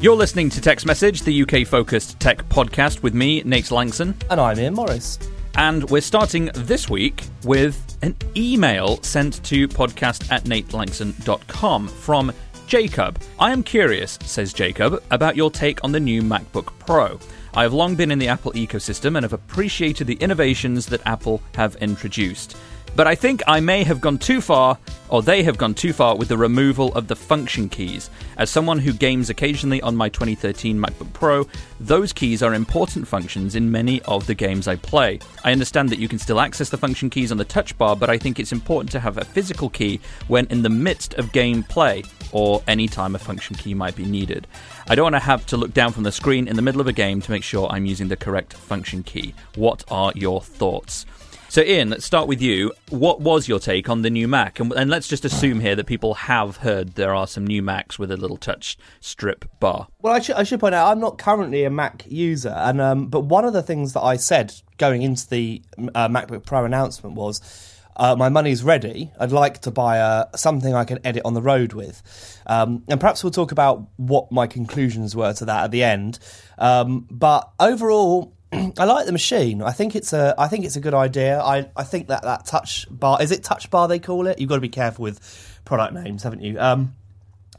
You're listening to Tech's Message, the UK focused tech podcast with me, Nate Lanxon. And I'm Ian Morris. And we're starting this week with an email sent to podcast at natelanxon.com from Jacob. I am curious, says Jacob, about your take on the new MacBook Pro. I have long been in the Apple ecosystem and have appreciated the innovations that Apple have introduced. But I think I may have gone too far, or they have gone too far, with the removal of the function keys. As someone who games occasionally on my 2013 MacBook Pro, those keys are important functions in many of the games I play. I understand that you can still access the function keys on the touch bar, but I think it's important to have a physical key when in the midst of gameplay, or any time a function key might be needed. I don't want to have to look down from the screen in the middle of a game to make sure I'm using the correct function key. What are your thoughts? So, Ian, let's start with you. What was your take on the new Mac? And, and, let's just assume here that people have heard there are some new Macs with a little touch strip bar. Well, I should, I should point out I'm not currently a Mac user, and um, but one of the things that I said going into the uh, MacBook Pro announcement was. Uh, my money's ready. I'd like to buy a, something I can edit on the road with. Um, and perhaps we'll talk about what my conclusions were to that at the end. Um, but overall, I like the machine. I think it's a I think it's a good idea. I, I think that that touch bar is it touch bar they call it. You've got to be careful with product names, haven't you? Um,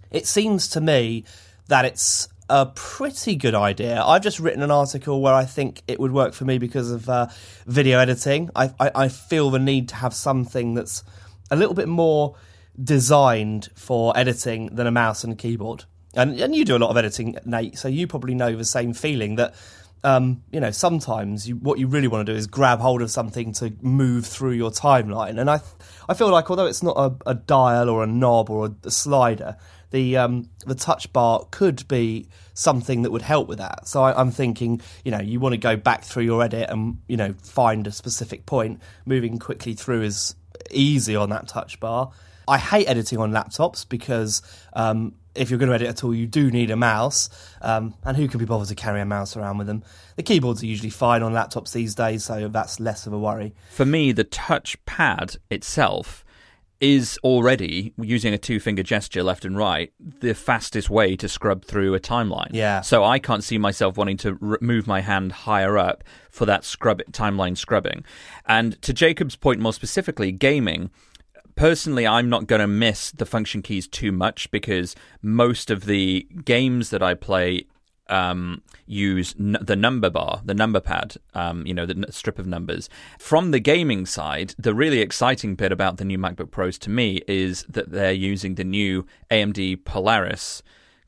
it seems to me that it's a pretty good idea. I've just written an article where I think it would work for me because of uh, video editing. I, I, I feel the need to have something that's a little bit more designed for editing than a mouse and a keyboard. And and you do a lot of editing, Nate, so you probably know the same feeling that um, you know, sometimes you, what you really want to do is grab hold of something to move through your timeline. And I, I feel like although it's not a, a dial or a knob or a, a slider, the um, the touch bar could be something that would help with that. So I, am thinking, you know, you want to go back through your edit and you know find a specific point. Moving quickly through is easy on that touch bar. I hate editing on laptops because um, if you're going to edit at all, you do need a mouse. Um, and who can be bothered to carry a mouse around with them? The keyboards are usually fine on laptops these days, so that's less of a worry. For me, the touch pad itself is already using a two finger gesture left and right the fastest way to scrub through a timeline. Yeah. So I can't see myself wanting to r- move my hand higher up for that scrub timeline scrubbing. And to Jacob's point more specifically, gaming personally, I'm not going to miss the function keys too much because most of the games that I play um, use n- the number bar, the number pad, um, you know, the n- strip of numbers. From the gaming side, the really exciting bit about the new MacBook Pros to me is that they're using the new AMD Polaris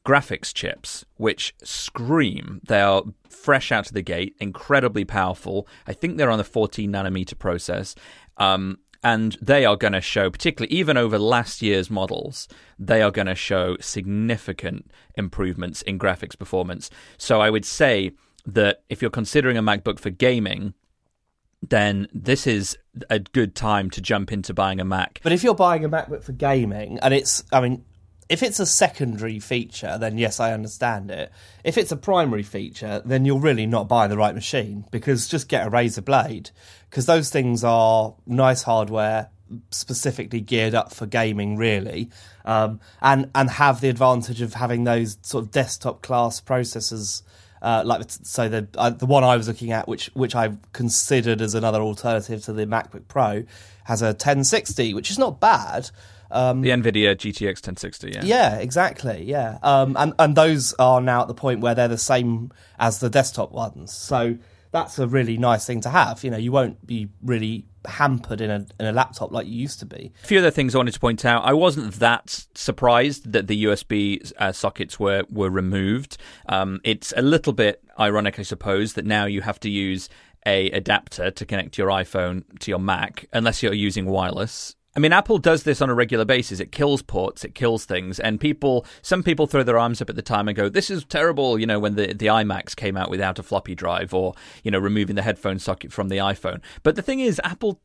graphics chips, which scream. They are fresh out of the gate, incredibly powerful. I think they're on the 14 nanometer process. Um, and they are going to show, particularly even over last year's models, they are going to show significant improvements in graphics performance. So I would say that if you're considering a MacBook for gaming, then this is a good time to jump into buying a Mac. But if you're buying a MacBook for gaming, and it's, I mean, if it's a secondary feature, then yes, I understand it. If it's a primary feature, then you're really not buying the right machine because just get a Razer Blade because those things are nice hardware specifically geared up for gaming really um, and and have the advantage of having those sort of desktop class processors uh, like so the uh, the one I was looking at which which I considered as another alternative to the MacBook Pro has a 1060 which is not bad um, the NVIDIA GTX 1060, yeah. Yeah, exactly, yeah. Um, and, and those are now at the point where they're the same as the desktop ones. So that's a really nice thing to have. You know, you won't be really hampered in a in a laptop like you used to be. A few other things I wanted to point out. I wasn't that surprised that the USB uh, sockets were were removed. Um, it's a little bit ironic, I suppose, that now you have to use a adapter to connect your iPhone to your Mac, unless you're using wireless. I mean, Apple does this on a regular basis. It kills ports, it kills things, and people, some people throw their arms up at the time and go, "This is terrible." You know, when the the iMacs came out without a floppy drive, or you know, removing the headphone socket from the iPhone. But the thing is, Apple,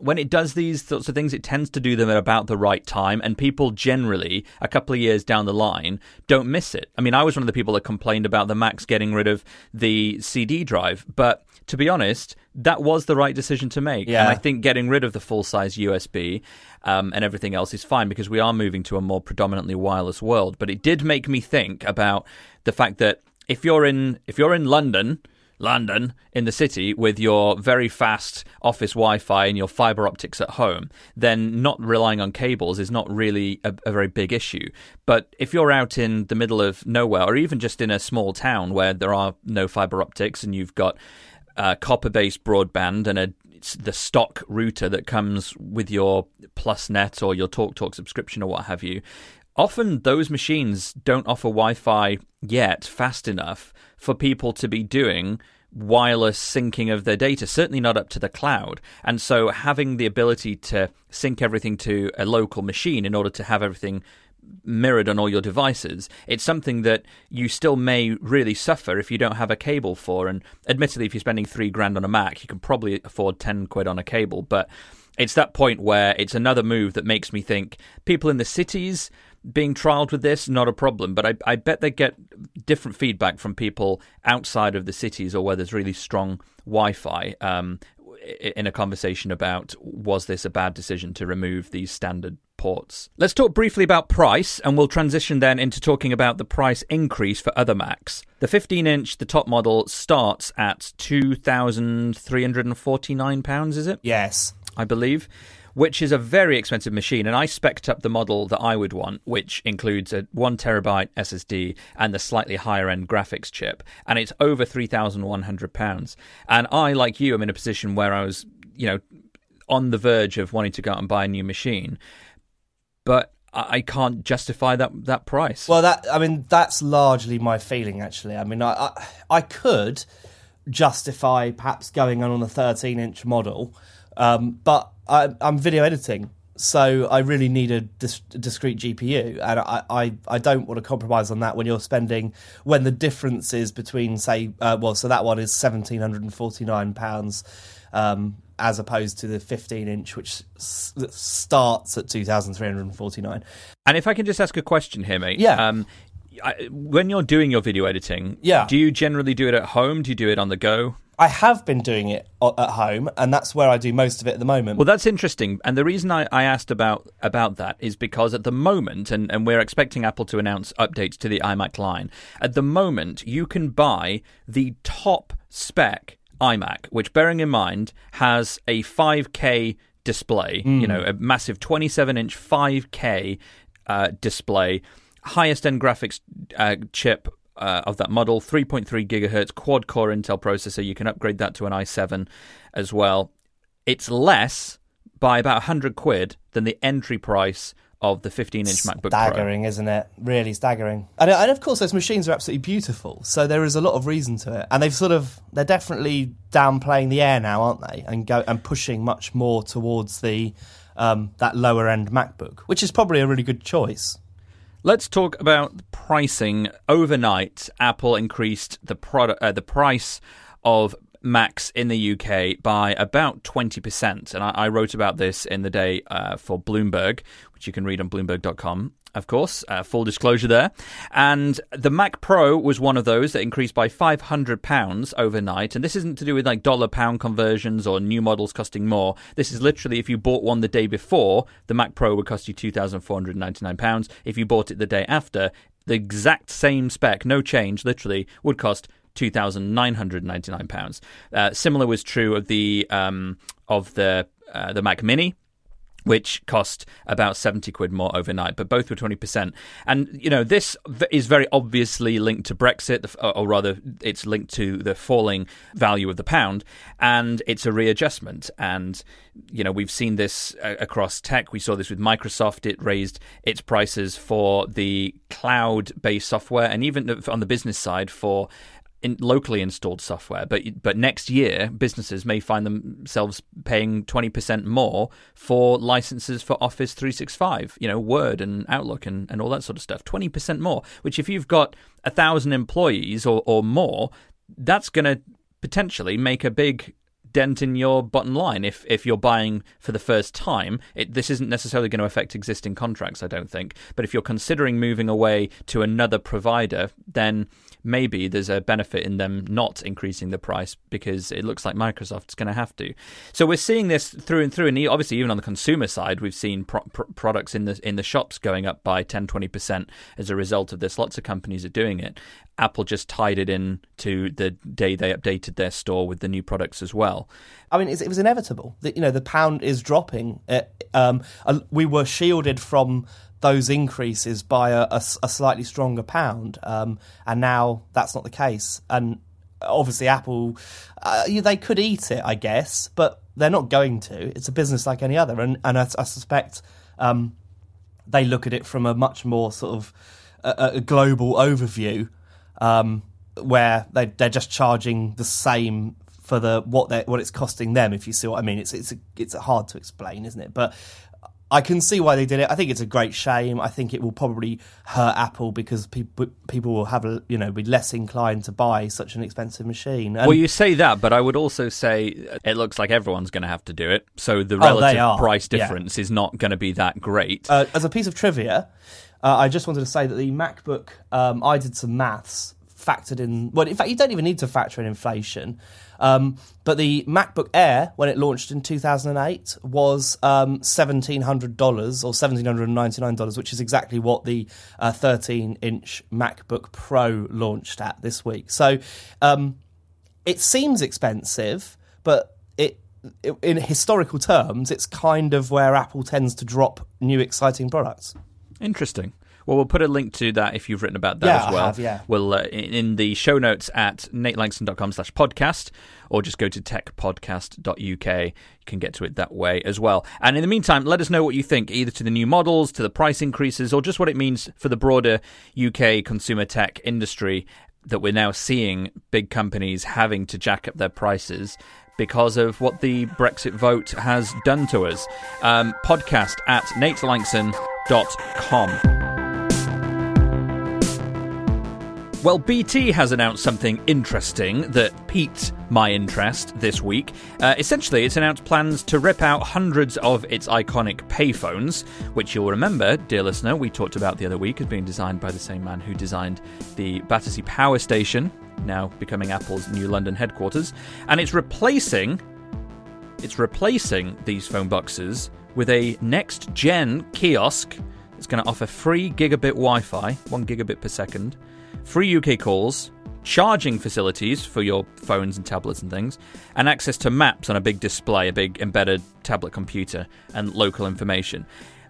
when it does these sorts of things, it tends to do them at about the right time, and people generally, a couple of years down the line, don't miss it. I mean, I was one of the people that complained about the Macs getting rid of the CD drive, but to be honest, that was the right decision to make. Yeah. And I think getting rid of the full size USB um, and everything else is fine because we are moving to a more predominantly wireless world. But it did make me think about the fact that if you're in if you're in London London in the city with your very fast office Wi Fi and your fiber optics at home, then not relying on cables is not really a, a, very big issue. But if you're out in the middle of nowhere or even just in a small town where there are no fiber optics and you've got uh, copper based broadband and a the stock router that comes with your PlusNet or your TalkTalk subscription or what have you, often those machines don't offer Wi Fi yet fast enough for people to be doing wireless syncing of their data, certainly not up to the cloud. And so having the ability to sync everything to a local machine in order to have everything mirrored on all your devices, it's something that you still may really suffer if you don't have a cable for. And admittedly, if you're spending three grand on a Mac, you can probably afford 10 quid on a cable. But it's that point where it's another move that makes me think people in the cities being trialed with this, not a problem. But I, I bet they get different feedback from people outside of the cities or where there's really strong Wi Fi um, in a conversation about was this a bad decision to remove these standard ports. Let's talk briefly about price, and we'll transition then into talking about the price increase for other Macs. The 15 inch, the top model, starts at £2,349, is it? Yes. I believe which is a very expensive machine. And I specced up the model that I would want, which includes a one terabyte SSD and the slightly higher end graphics chip. And it's over £3,100. And I, like you, am in a position where I was, you know, on the verge of wanting to go out and buy a new machine. But I can't justify that that price. Well, that I mean, that's largely my feeling. Actually, I mean, I I, I could justify perhaps going on on a 13 inch model, um, but I, am video editing, so I really need a dis- discrete GPU, and I, I, I don't want to compromise on that when you're spending when the difference is between say, uh, well, so that one is seventeen hundred and forty nine pounds. Um, as opposed to the 15 inch, which s- starts at 2,349. And if I can just ask a question here, mate. Yeah. Um, I, when you're doing your video editing, yeah. do you generally do it at home? Do you do it on the go? I have been doing it at home, and that's where I do most of it at the moment. Well, that's interesting, and the reason I, I asked about about that is because at the moment, and, and we're expecting Apple to announce updates to the iMac line. At the moment, you can buy the top spec iMac, which, bearing in mind, has a 5K display. Mm. You know, a massive 27 inch 5K uh, display, highest end graphics uh, chip uh, of that model, 3.3 gigahertz quad core Intel processor. You can upgrade that to an i7 as well. It's less by about 100 quid than the entry price of the 15 inch MacBook staggering, Pro. isn't it? Really staggering. And, and of course, those machines are absolutely beautiful. So there is a lot of reason to it. And they've sort of, they're definitely downplaying the air now, aren't they? And go and pushing much more towards the um, that lower end MacBook, which is probably a really good choice. Let's talk about pricing. Overnight, Apple increased the product, uh, the price of Macs in the UK by about 20%. And I, I wrote about this in the day uh, for Bloomberg, which you can read on Bloomberg.com of course, uh, full disclosure there. And the Mac Pro was one of those that increased by £500 overnight. And this isn't to do with like dollar pound conversions or new models costing more. This is literally if you bought one the day before, the Mac Pro would cost you £2,499. If you bought it the day after, the exact same spec, no change, literally, would cost two thousand nine hundred ninety nine pounds. Uh, similar was true of the um, of the uh, the Mac Mini which cost about 70 quid more overnight, but both were 20%. And, you know, this is very obviously linked to Brexit, or rather, it's linked to the falling value of the pound, and it's a readjustment. And, you know, we've seen this uh, across tech. We saw this with Microsoft. It raised its prices for the cloud based software, and even on the business side for in locally installed software, but but next year businesses may find themselves paying twenty percent more for licenses for Office three six five, you know, Word and Outlook and, and all that sort of stuff. Twenty percent more, which if you've got a thousand employees or, or more, that's going to potentially make a big dent in your bottom line if if you're buying for the first time. It, this isn't necessarily going to affect existing contracts, I don't think. But if you're considering moving away to another provider, then maybe there's a benefit in them not increasing the price because it looks like Microsoft's going to have to. So we're seeing this through and through, and obviously even on the consumer side, we've seen pro- pro- products in the in the shops going up by 10, 20 percent as a result of this. Lots of companies are doing it. Apple just tied it in to the day they updated their store with the new products as well. I mean, it was inevitable. that you know, the pound is dropping. um, we were shielded from those increases by a, a, a slightly stronger pound, um, and now that's not the case. And obviously, Apple uh, they could eat it, I guess, but they're not going to. It's a business like any other, and and I, I suspect um, they look at it from a much more sort of a, a global overview, um, where they they're just charging the same for the what they what it's costing them. If you see what I mean, it's it's a, it's hard to explain, isn't it? But I can see why they did it. I think it's a great shame. I think it will probably hurt Apple because people people will have you know be less inclined to buy such an expensive machine. And well, you say that, but I would also say it looks like everyone's going to have to do it. So the oh, relative oh, price difference yeah. is not going to be that great. Uh, as a piece of trivia, uh, I just wanted to say that the MacBook. Um, I did some maths factored in. Well, in fact, you don't even need to factor in inflation. Um, but the MacBook Air, when it launched in 2008, was um, $1,700 or $1,799, which is exactly what the 13 uh, inch MacBook Pro launched at this week. So um, it seems expensive, but it, it, in historical terms, it's kind of where Apple tends to drop new exciting products. Interesting. Well, we'll put a link to that if you've written about that yeah, as well. I have, yeah. We'll uh, in the show notes at natelanxon.com slash podcast or just go to techpodcast.uk. You can get to it that way as well. And in the meantime, let us know what you think, either to the new models, to the price increases, or just what it means for the broader UK consumer tech industry that we're now seeing big companies having to jack up their prices because of what the Brexit vote has done to us. Um, podcast at natelanxon.com. Well, BT has announced something interesting that piqued my interest this week. Uh, essentially, it's announced plans to rip out hundreds of its iconic payphones, which you'll remember, dear listener, we talked about the other week as being designed by the same man who designed the Battersea Power Station, now becoming Apple's new London headquarters. And it's replacing. It's replacing these phone boxes with a next gen kiosk. It's going to offer free gigabit Wi Fi, one gigabit per second free UK calls, charging facilities for your phones and tablets and things, and access to maps on a big display, a big embedded tablet computer, and local information.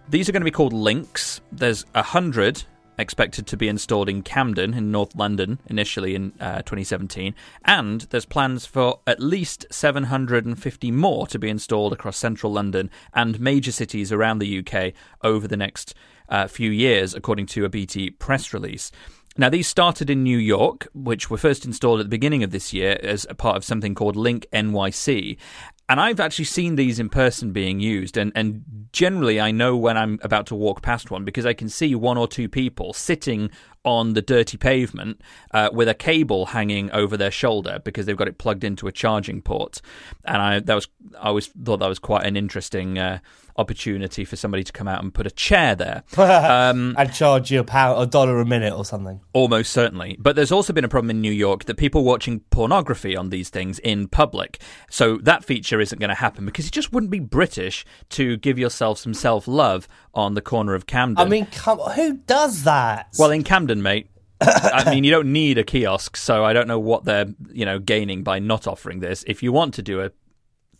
These are going to be called links. There's a hundred expected to be installed in Camden in North London initially in uh, 2017, and there's plans for at least 750 more to be installed across central London and major cities around the UK over the next uh, few years, according to a BT press release. Now, these started in New York, which were first installed at the beginning of this year as a part of something called Link NYC. And I've actually seen these in person being used, and, and generally I know when I'm about to walk past one because I can see one or two people sitting on the dirty pavement uh, with a cable hanging over their shoulder because they've got it plugged into a charging port. And I that was I always thought that was quite an interesting uh, opportunity for somebody to come out and put a chair there um, and charge you a pound, a dollar a minute or something. Almost certainly. But there's also been a problem in New York that people watching pornography on these things in public. So that feature isn't going to happen because it just wouldn't be British to give yourself some self love on the corner of Camden. I mean, come, who does that? Well, in Camden, mate. I mean, you don't need a kiosk, so I don't know what they're you know gaining by not offering this. If you want to do a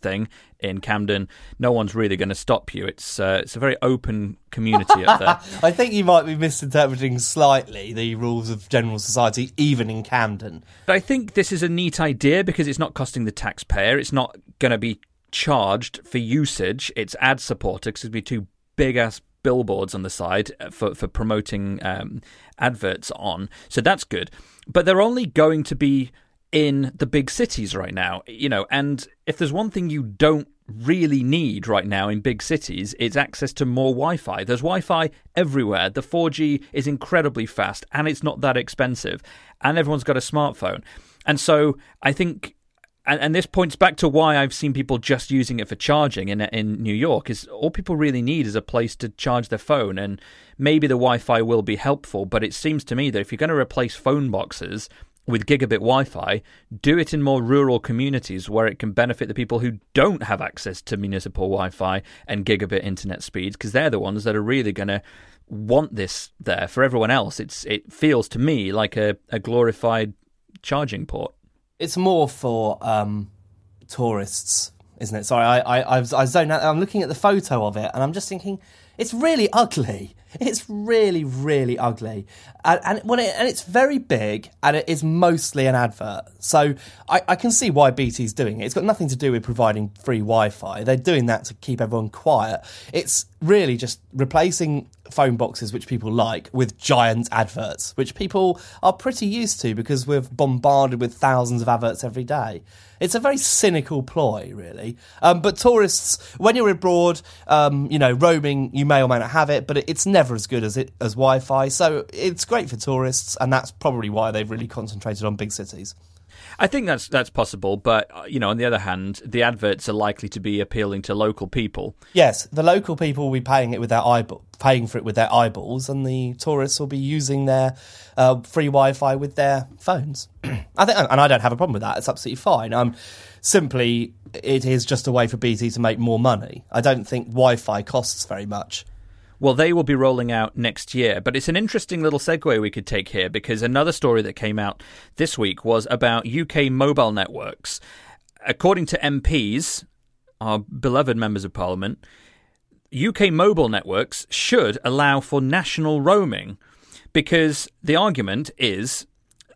thing in Camden, no one's really going to stop you. It's uh, it's a very open community up there. I think you might be misinterpreting slightly the rules of general society, even in Camden. But I think this is a neat idea because it's not costing the taxpayer. It's not going to be charged for usage. It's ad supported because it'd be two big ass billboards on the side uh, for for promoting um, adverts on. So that's good. But they're only going to be in the big cities right now, you know, and if there's one thing you don't really need right now in big cities, it's access to more Wi Fi. There's Wi Fi everywhere. The 4G is incredibly fast and it's not that expensive, and everyone's got a smartphone. And so I think and, and this points back to why I've seen people just using it for charging in in New York. Is all people really need is a place to charge their phone, and maybe the Wi-Fi will be helpful. But it seems to me that if you're going to replace phone boxes with gigabit Wi-Fi, do it in more rural communities where it can benefit the people who don't have access to municipal Wi-Fi and gigabit internet speeds, because they're the ones that are really going to want this there. For everyone else, it's it feels to me like a, a glorified charging port. It's more for um, tourists, isn't it? Sorry, I I I, was, I zoned out. I'm looking at the photo of it, and I'm just thinking it's really ugly. It's really, really ugly, and and, when it, and it's very big, and it is mostly an advert. So I, I can see why BT's doing it. It's got nothing to do with providing free Wi-Fi. They're doing that to keep everyone quiet. It's really just replacing phone boxes, which people like, with giant adverts, which people are pretty used to because we're bombarded with thousands of adverts every day. It's a very cynical ploy, really. Um, but tourists, when you're abroad, um, you know, roaming, you may or may not have it, but it's never as good as it as Wi-Fi. So it's great for tourists, and that's probably why they've really concentrated on big cities. I think that's that's possible, but uh, you know, on the other hand, the adverts are likely to be appealing to local people. Yes, the local people will be paying it with their eyeball, paying for it with their eyeballs, and the tourists will be using their uh, free Wi-Fi with their phones. I think, and I don't have a problem with that. It's absolutely fine. Um, simply, it is just a way for BT to make more money. I don't think Wi-Fi costs very much. Well, they will be rolling out next year, but it's an interesting little segue we could take here because another story that came out this week was about UK mobile networks. According to MPs, our beloved members of parliament, UK mobile networks should allow for national roaming because the argument is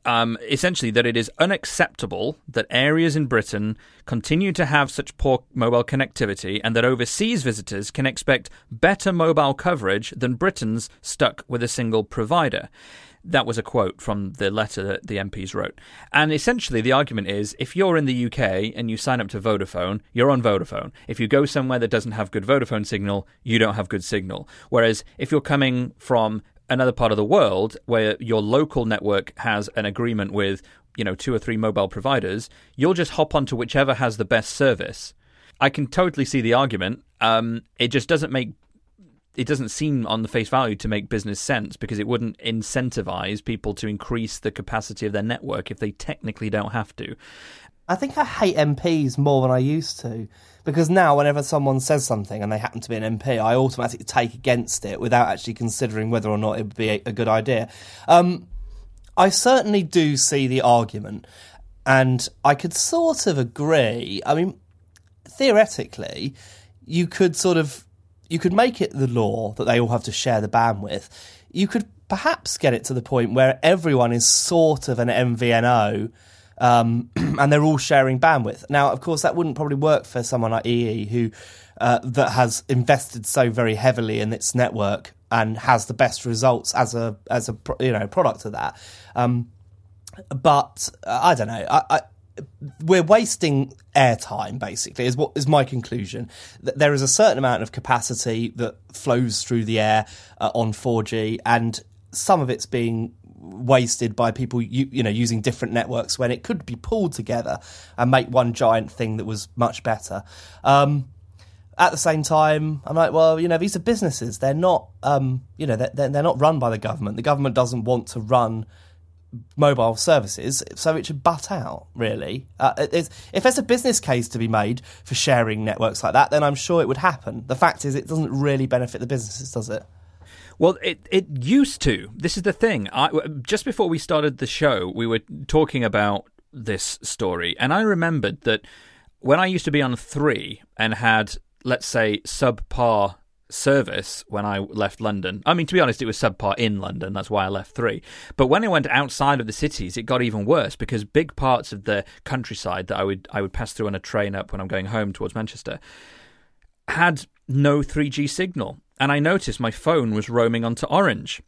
um, essentially that it is unacceptable that areas in Britain continue to have such poor mobile connectivity and that overseas visitors can expect better mobile coverage than Britons stuck with a single provider. That was a quote from the letter that the MPs wrote. And essentially, the argument is if you're in the UK and you sign up to Vodafone, you're on Vodafone. If you go somewhere that doesn't have good Vodafone signal, you don't have good signal. Whereas if you're coming from another part of the world where your local network has an agreement with, you know, two or three mobile providers, you'll just hop onto whichever has the best service. I can totally see the argument. Um, it just doesn't make it doesn't seem on the face value to make business sense because it wouldn't incentivize people to increase the capacity of their network if they technically don't have to. I think I hate MPs more than I used to because now whenever someone says something and they happen to be an MP, I automatically take against it without actually considering whether or not it would be a, good idea. Um, I certainly do see the argument, and I could sort of agree. I mean, theoretically, you could sort of you could make it the law that they all have to share the bandwidth. You could perhaps get it to the point where everyone is sort of an MVNO. Um, and they're all sharing bandwidth. Now, of course, that wouldn't probably work for someone like EE who uh, that has invested so very heavily in its network and has the best results as a as a you know product of that. Um, but uh, I don't know. I, I, we're wasting airtime basically is what is my conclusion there is a certain amount of capacity that flows through the air uh, on 4G and some of it's being wasted by people you, you know using different networks when it could be pulled together and make one giant thing that was much better um, at the same time, I'm like, well, you know, these are businesses. They're not, um, you know, they're, they're not run by the government. The government doesn't want to run mobile services, so it should butt out, really. Uh, if there's a business case to be made for sharing networks like that, then I'm sure it would happen. The fact is, it doesn't really benefit the businesses, does it? Well, it it used to. This is the thing. I, just before we started the show, we were talking about this story, and I remembered that when I used to be on three and had, let's say, subpar service when I left London. I mean, to be honest, it was subpar in London. That's why I left three. But when I went outside of the cities, it got even worse because big parts of the countryside that I would I would pass through on a train up when I'm going home towards Manchester had no 3G signal, and I noticed my phone was roaming onto Orange.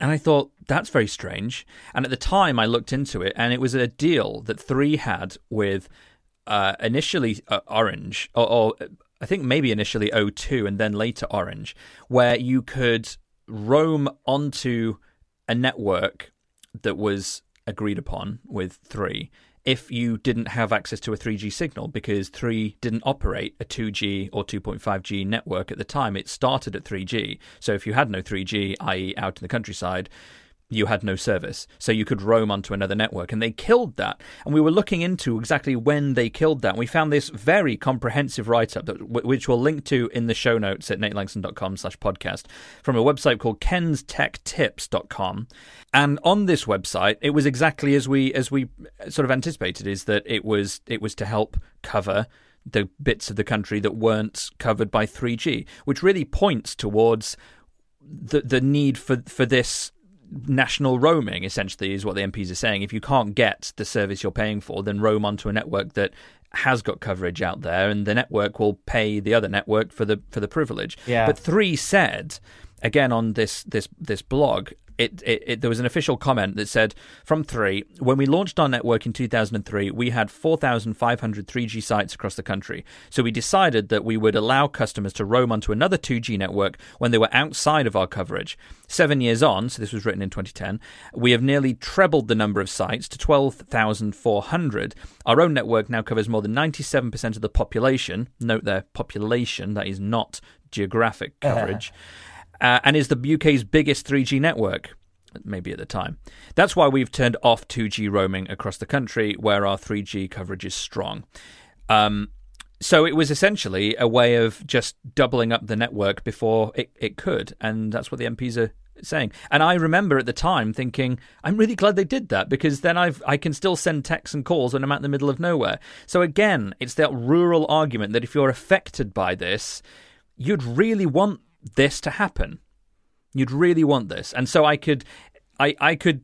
And I thought, that's very strange. And at the time, I looked into it, and it was a deal that Three had with uh, initially uh, Orange, or, or I think maybe initially O2 and then later Orange, where you could roam onto a network that was agreed upon with three if you didn't have access to a 3G signal because 3 didn't operate a 2G or 2.5G network at the time. It started at 3G. So if you had no 3G, i.e., out in the countryside, you had no service. So you could roam onto another network. And they killed that. And we were looking into exactly when they killed that. And we found this very comprehensive write up, which we'll link to in the show notes at natelanxon.com slash podcast from a website called kenstechtips.com. And on this website, it was exactly as we as we sort of anticipated, is that it was it was to help cover the bits of the country that weren't covered by 3G, which really points towards the the need for for this national roaming, essentially, is what the MPs are saying. If you can't get the service you're paying for, then roam onto a network that has got coverage out there, and the network will pay the other network for the for the privilege. Yeah. But three said again on this this this blog it, it, it, there was an official comment that said from three when we launched our network in 2003 we had 4500 3g sites across the country. So we decided that we would allow customers to roam onto another 2g network when they were outside of our coverage. Seven years on so this was written in 2010 we have nearly trebled the number of sites to 12400 our own network now covers more than 97% of the population. Note their population that is not geographic coverage uh, and is the UK's biggest 3G network. Maybe at the time. That's why we've turned off 2G roaming across the country, where our 3G coverage is strong. Um, so it was essentially a way of just doubling up the network before it, it could, and that's what the MPs are saying. And I remember at the time thinking, I'm really glad they did that because then I've I can still send texts and calls when I'm out in the middle of nowhere. So again, it's that rural argument that if you're affected by this, you'd really want this to happen. You'd really want this. And so I could I I could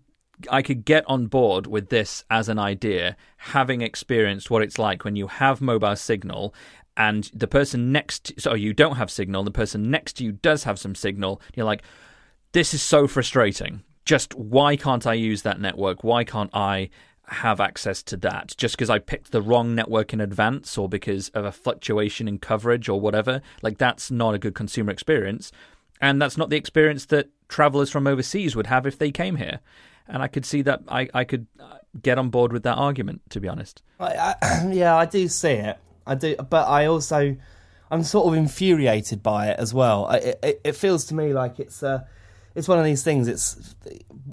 I could get on board with this as an idea, having experienced what it's like when you have mobile signal and the person next so you don't have signal, the person next to you does have some signal. You're like, this is so frustrating. Just why can't I use that network? Why can't I have access to that just because I picked the wrong network in advance or because of a fluctuation in coverage or whatever. Like, that's not a good consumer experience. And that's not the experience that travelers from overseas would have if they came here. And I could see that I, I could uh, get on board with that argument, to be honest. I, I, yeah, I do see it. I do, but I also, I'm sort of infuriated by it as well. It, it, it feels to me like it's, uh, it's one of these things. It's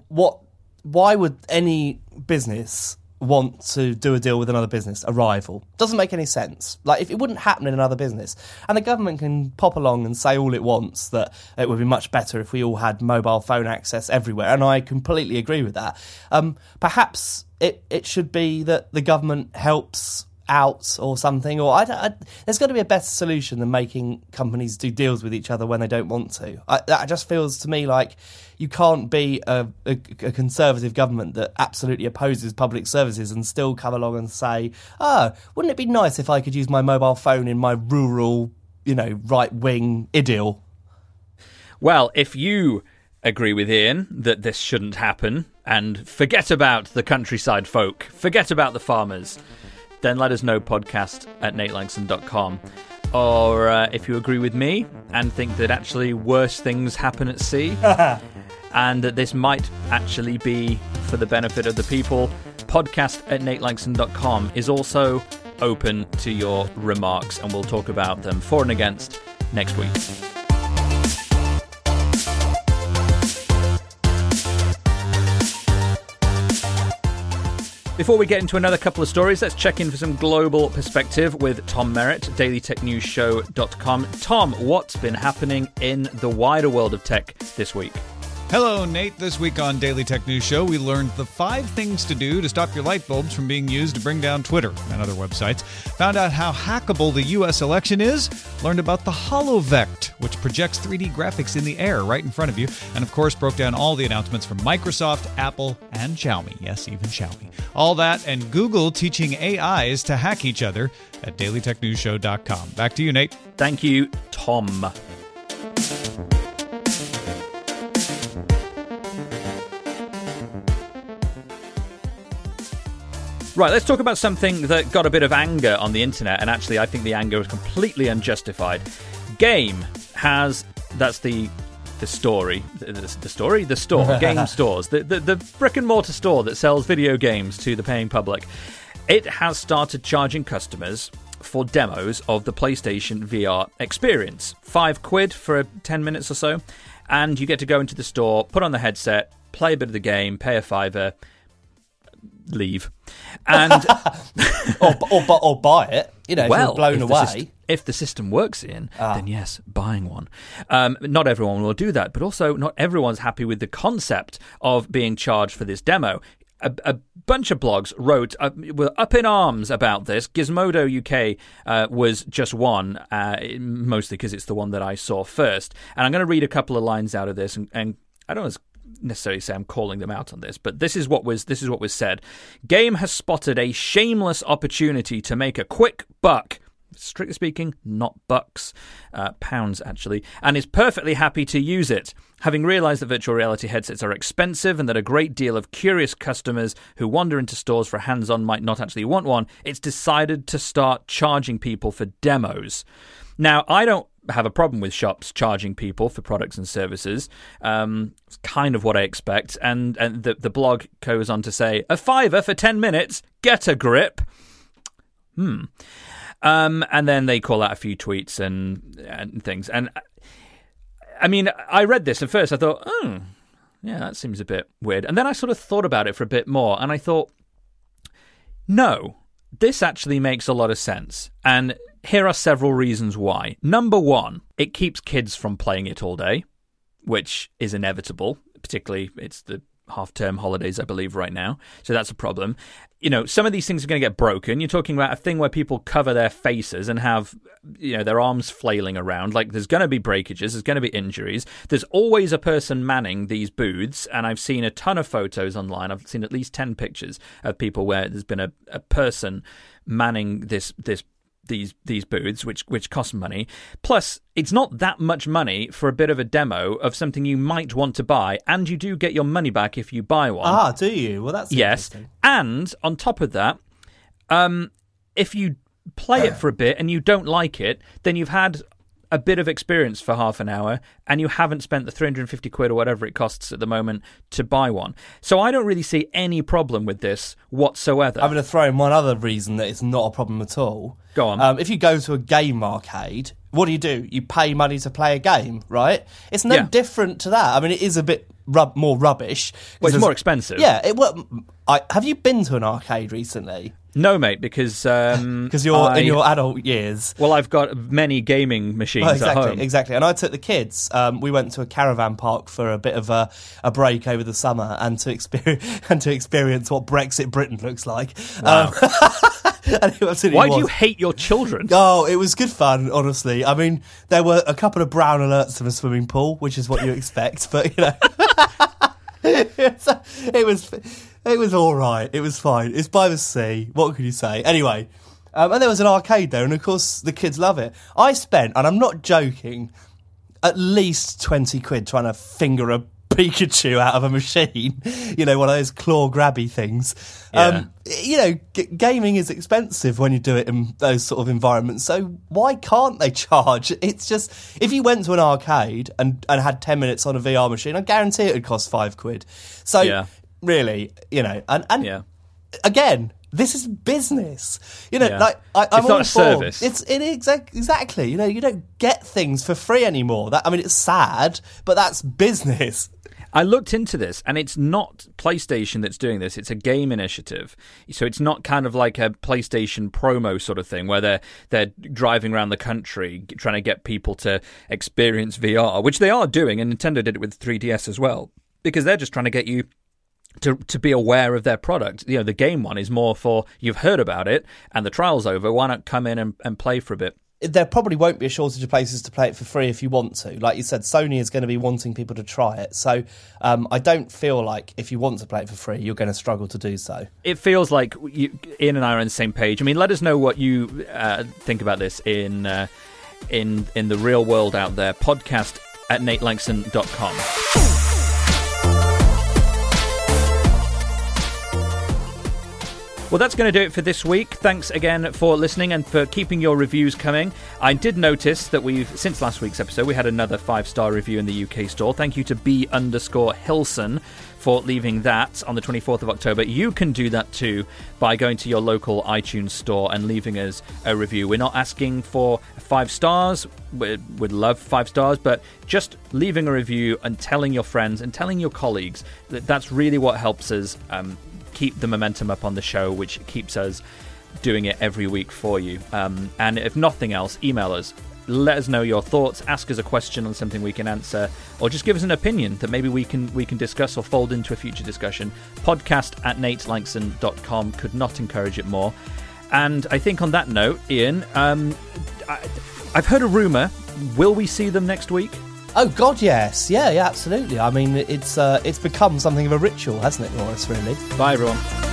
what why would any business want to do a deal with another business, a rival? Doesn't make any sense. Like, if it wouldn't happen in another business, and the government can pop along and say all it wants that it would be much better if we all had mobile phone access everywhere, and I completely agree with that. Um, perhaps it, it should be that the government helps out or something, or I, I, there's got to be a better solution than making companies do deals with each other when they don't want to. I, that just feels to me like you can't be a, a, a, conservative government that absolutely opposes public services and still come along and say, "Ah, oh, wouldn't it be nice if I could use my mobile phone in my rural, you know, right wing idyll?" Well, if you agree with Ian that this shouldn't happen and forget about the countryside folk, forget about the farmers then let us know podcast at natelanxon.com. Or uh, if you agree with me and think that actually worse things happen at sea and that this might actually be for the benefit of the people, podcast at natelanxon.com is also open to your remarks and we'll talk about them for and against next week. Before we get into another couple of stories, let's check in for some global perspective with Tom Merritt, dailytechnewsshow.com. Tom, what's been happening in the wider world of tech this week? Hello, Nate. This week on Daily Tech News Show, we learned the five things to do to stop your light bulbs from being used to bring down Twitter and other websites. Found out how hackable the U.S. election is. Learned about the HoloVect, which projects 3D graphics in the air right in front of you. And of course, broke down all the announcements from Microsoft, Apple, and Xiaomi. Yes, even Xiaomi. All that and Google teaching AIs to hack each other at dailytechnewsshow.com. Back to you, Nate. Thank you, Tom. Right, let's talk about something that got a bit of anger on the internet, and actually, I think the anger was completely unjustified. Game has that's the the story, the, the story, the store, game stores, the, the the brick and mortar store that sells video games to the paying public It has started charging customers for demos of the PlayStation VR experience. Five quid for 10 minutes or so, and you get to go into the store, put on the headset, play a bit of the game, pay a fiver, leave. And or, or, or buy it. You know, well, blown away. syst- if the system works in, Ah. then yes, buying one. Um, not everyone will do that, but also not everyone's happy with the concept of being charged for this demo. A, a bunch of blogs wrote uh, were up in arms about this. Gizmodo UK uh, was just one, uh, mostly because it's the one that I saw first. And I'm going to read a couple of lines out of this, and, and I don't necessarily say I'm calling them out on this, but this is what was this is what was said. Game has spotted a shameless opportunity to make a quick buck. Strictly speaking, not bucks, uh, pounds actually, and is perfectly happy to use it. Having realised that virtual reality headsets are expensive and that a great deal of curious customers who wander into stores for hands on might not actually want one, it's decided to start charging people for demos. Now, I don't have a problem with shops charging people for products and services. Um, it's kind of what I expect. And, and the, the blog goes on to say, a fiver for 10 minutes, get a grip. Hmm. Um, and then they call out a few tweets and, and things. And I mean, I read this at first. I thought, oh, yeah, that seems a bit weird. And then I sort of thought about it for a bit more. And I thought, no, this actually makes a lot of sense. And here are several reasons why. Number one, it keeps kids from playing it all day, which is inevitable, particularly it's the half term holidays, I believe, right now. So that's a problem. You know, some of these things are going to get broken. You're talking about a thing where people cover their faces and have, you know, their arms flailing around. Like there's going to be breakages, there's going to be injuries. There's always a person manning these booths. And I've seen a ton of photos online. I've seen at least 10 pictures of people where there's been a, a person manning this, this these these booths, which which cost money. Plus, it's not that much money for a bit of a demo of something you might want to buy, and you do get your money back if you buy one. Ah, do you? Well, that's yes, and on top of that, um, if you play it for a bit and you don't like it, then you've had a bit of experience for half an hour and you haven't spent the 350 quid or whatever it costs at the moment to buy one. So I don't really see any problem with this whatsoever. I'm going to throw in one other reason that it's not a problem at all. Go on. Um, if you go to a game arcade, what do you do? You pay money to play a game, right? It's no Yeah. different to that. I mean, it is a bit rub- more rubbish. Well, it's more expensive. Yeah. It, well, I, have you been to an arcade recently? No, mate, because um, Because you're I- in your adult years. well, I've got many gaming machines Well, at exactly, home. exactly. And I took the kids. Um, we went to a caravan park for a bit of a, a break over the summer, and to experience and to experience what Brexit Britain looks like. Um, and it absolutely Why do you hate your children? Oh, it was good fun, honestly. I mean, there were a couple of brown alerts of a swimming pool, which is what you expect, but you know, it was it was all right. It was fine. It's by the sea. What could you say? Anyway, um, and there was an arcade there, and of course the kids love it. I spent, and I'm not joking, at least twenty quid trying to finger a Pikachu out of a machine. You know, one of those claw grabby things. Um, you know, g- gaming is expensive when you do it in those sort of environments. So why can't they charge? It's just if you went to an arcade and, and had ten minutes on a VR machine, I guarantee it would cost five quid. So Yeah. Really, you know, and and Yeah. again. This is business, you know. Yeah. Like I, I'm It's not all a for- service. It's it exact exactly. You know, you don't get things for free anymore. That I mean, it's sad, but that's business. I looked into this, and it's not PlayStation that's doing this. It's a game initiative, so it's not kind of like a PlayStation promo sort of thing where they're they're driving around the country trying to get people to experience VR, which they are doing, and Nintendo did it with 3DS as well, because they're just trying to get you to to be aware of their product. You know, the game one is more for you've heard about it and the trial's over. Why not come in and, and play for a bit? There probably won't be a shortage of places to play it for free if you want to. Like you said, Sony is going to be wanting people to try it. So um, I don't feel like if you want to play it for free, you're going to struggle to do so. it feels like you, Ian and I are on the same page. I mean, let us know what you uh, think about this in uh, in in the real world out there. Podcast at natelanxon.com. Well, that's going to do it for this week. Thanks again for listening and for keeping your reviews coming. I did notice that we've, since last week's episode, we had another five star review in the UK store. Thank you to B underscore Hilson for leaving that on the 24th of October. You can do that too by going to your local iTunes store and leaving us a review. We're not asking for five stars. We'd, love five stars, but just leaving a review and telling your friends and telling your colleagues that that's really what helps us um, keep the momentum up on the show, which keeps us doing it every week for you. Um, and if nothing else, email us. Let us know your thoughts. Ask us a question on something we can answer, or just give us an opinion that maybe we can we can discuss or fold into a future discussion. Podcast at natelanxon.com could not encourage it more. And I think on that note, Ian, um, I, I've heard a rumor. Will we see them next week? Oh God, yes, yeah, yeah, absolutely. I mean, it's uh, it's become something of a ritual, hasn't it, Morris? Really. Bye, everyone.